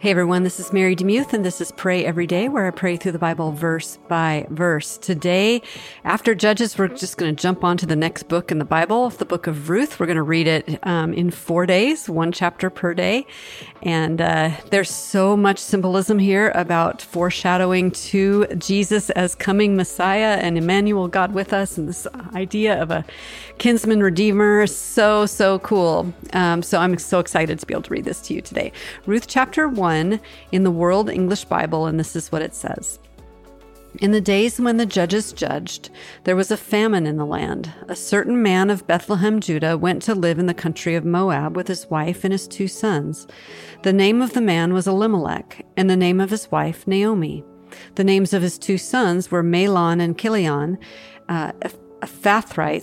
Hey everyone, this is Mary DeMuth, and this is Pray Every Day, where I pray through the Bible verse by verse. Today, after Judges, we're just going to jump on to the next book in the Bible, the book of Ruth. We're going to read it um, in four days, one chapter per day. And uh, there's so much symbolism here about foreshadowing to Jesus as coming Messiah and Emmanuel, God with us, and this idea of a kinsman redeemer. So, so cool. Um, so I'm so excited to be able to read this to you today. Ruth chapter 1 in the World English Bible, and this is what it says. In the days when the judges judged, there was a famine in the land. A certain man of Bethlehem, Judah, went to live in the country of Moab with his wife and his two sons. The name of the man was Elimelech, and the name of his wife, Naomi. The names of his two sons were Mahlon and Chilion, uh,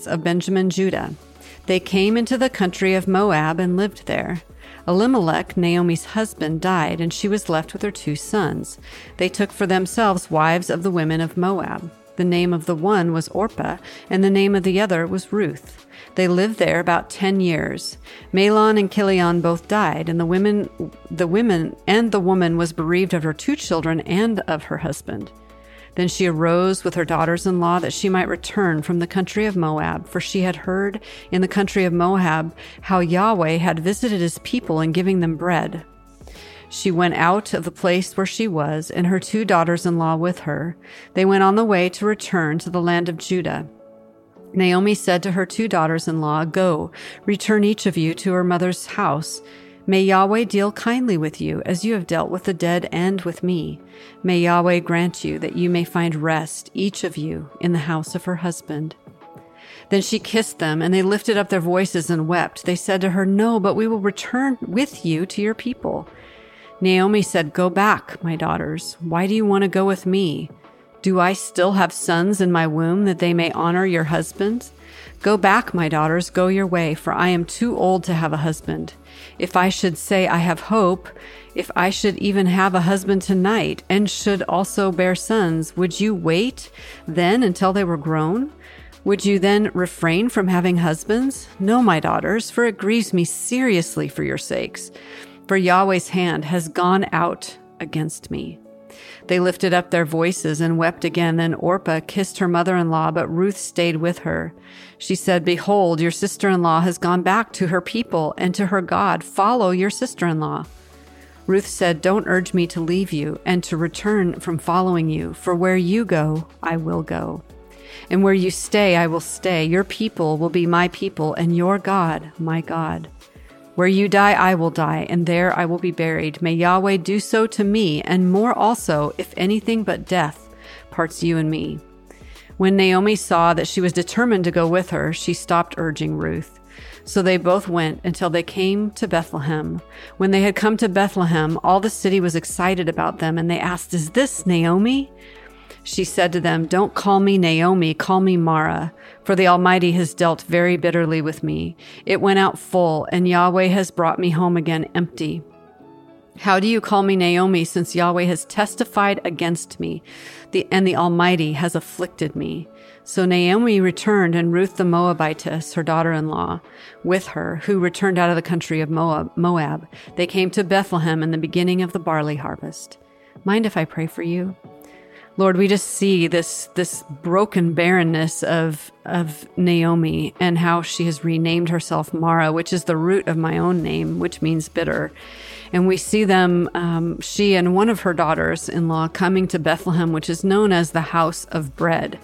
of Benjamin, Judah. They came into the country of Moab and lived there. Elimelech, Naomi's husband, died, and she was left with her two sons. They took for themselves wives of the women of Moab. The name of the one was Orpah, and the name of the other was Ruth. They lived there about ten years. Mahlon and Chilion both died, and the women, the women, and the woman was bereaved of her two children and of her husband. Then she arose with her daughters in law that she might return from the country of Moab, for she had heard in the country of Moab how Yahweh had visited his people in giving them bread. She went out of the place where she was, and her two daughters in law with her. They went on the way to return to the land of Judah. Naomi said to her two daughters in law, Go, return each of you to her mother's house. May Yahweh deal kindly with you as you have dealt with the dead and with me. May Yahweh grant you that you may find rest, each of you, in the house of her husband. Then she kissed them, and they lifted up their voices and wept. They said to her, No, but we will return with you to your people. Naomi said, Go back, my daughters. Why do you want to go with me? Do I still have sons in my womb that they may honor your husbands? Go back, my daughters, go your way, for I am too old to have a husband. If I should say I have hope, if I should even have a husband tonight, and should also bear sons, would you wait then until they were grown? Would you then refrain from having husbands? No, my daughters, for it grieves me seriously for your sakes. For Yahweh's hand has gone out against me. They lifted up their voices and wept again. Then Orpah kissed her mother in law, but Ruth stayed with her. She said, Behold, your sister in law has gone back to her people and to her God. Follow your sister in law. Ruth said, Don't urge me to leave you and to return from following you, for where you go, I will go. And where you stay, I will stay. Your people will be my people, and your God, my God. Where you die, I will die, and there I will be buried. May Yahweh do so to me, and more also, if anything but death parts you and me. When Naomi saw that she was determined to go with her, she stopped urging Ruth. So they both went until they came to Bethlehem. When they had come to Bethlehem, all the city was excited about them, and they asked, Is this Naomi? She said to them, Don't call me Naomi, call me Mara, for the Almighty has dealt very bitterly with me. It went out full, and Yahweh has brought me home again empty. How do you call me Naomi, since Yahweh has testified against me, the, and the Almighty has afflicted me? So Naomi returned, and Ruth the Moabitess, her daughter in law, with her, who returned out of the country of Moab, Moab. They came to Bethlehem in the beginning of the barley harvest. Mind if I pray for you? Lord, we just see this this broken barrenness of of Naomi and how she has renamed herself Mara, which is the root of my own name, which means bitter. And we see them, um, she and one of her daughters in law, coming to Bethlehem, which is known as the house of bread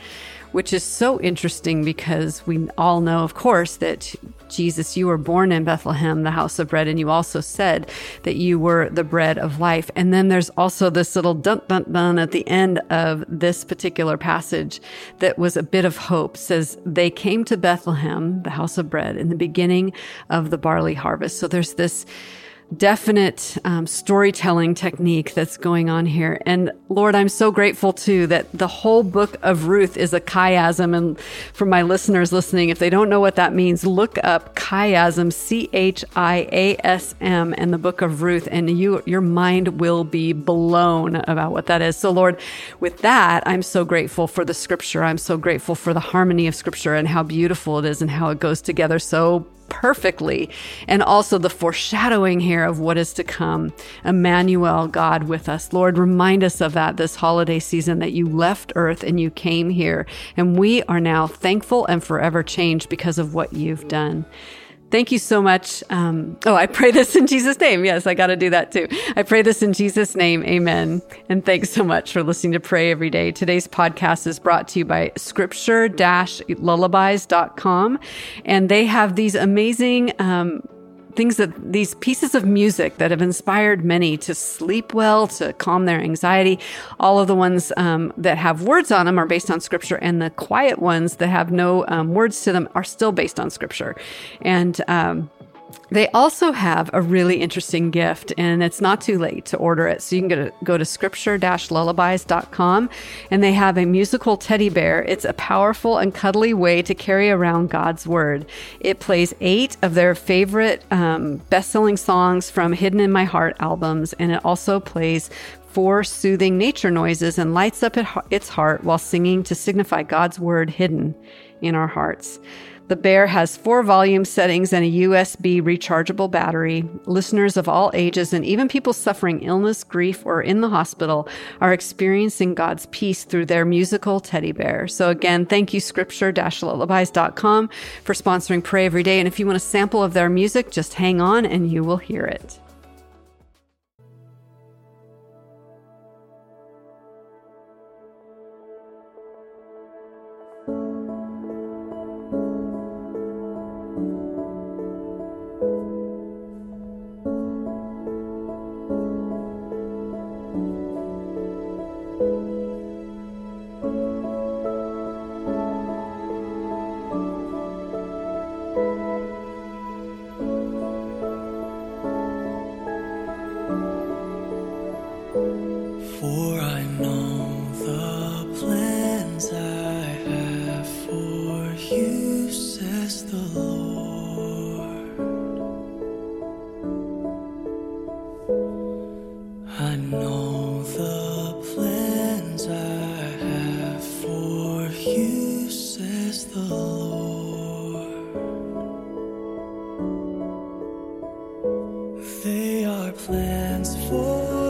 which is so interesting because we all know, of course, that Jesus, you were born in Bethlehem, the house of bread, and you also said that you were the bread of life. And then there's also this little dun dun dun at the end of this particular passage that was a bit of hope. It says they came to Bethlehem, the house of bread, in the beginning of the barley harvest. So there's this definite um, storytelling technique that's going on here. And Lord, I'm so grateful too that the whole book of Ruth is a chiasm. And for my listeners listening, if they don't know what that means, look up chiasm, C H I A S M, and the book of Ruth, and you your mind will be blown about what that is. So, Lord, with that, I'm so grateful for the scripture. I'm so grateful for the harmony of scripture and how beautiful it is and how it goes together so perfectly. And also the foreshadowing here of what is to come. Emmanuel, God with us. Lord, remind us of that this holiday season that you left earth and you came here. And we are now thankful and forever changed because of what you've done. Thank you so much. Um, oh, I pray this in Jesus' name. Yes, I got to do that too. I pray this in Jesus' name. Amen. And thanks so much for listening to Pray Every Day. Today's podcast is brought to you by scripture lullabies.com. And they have these amazing, um, things that these pieces of music that have inspired many to sleep well, to calm their anxiety. All of the ones um, that have words on them are based on scripture, and the quiet ones that have no um, words to them are still based on scripture. And um, they also have a really interesting gift, and it's not too late to order it. So you can go to, go to scripture lullabies.com, and they have a musical teddy bear. It's a powerful and cuddly way to carry around God's word. It plays eight of their favorite um, best selling songs from Hidden in My Heart albums, and it also plays four soothing nature noises and lights up its heart while singing to signify God's word hidden in our hearts. The Bear has four volume settings and a USB rechargeable battery. Listeners of all ages and even people suffering illness, grief, or in the hospital are experiencing God's peace through their musical teddy bear. So again, thank you scripture-lullabies.com for sponsoring Pray Every Day. And if you want a sample of their music, just hang on and you will hear it. Plans for.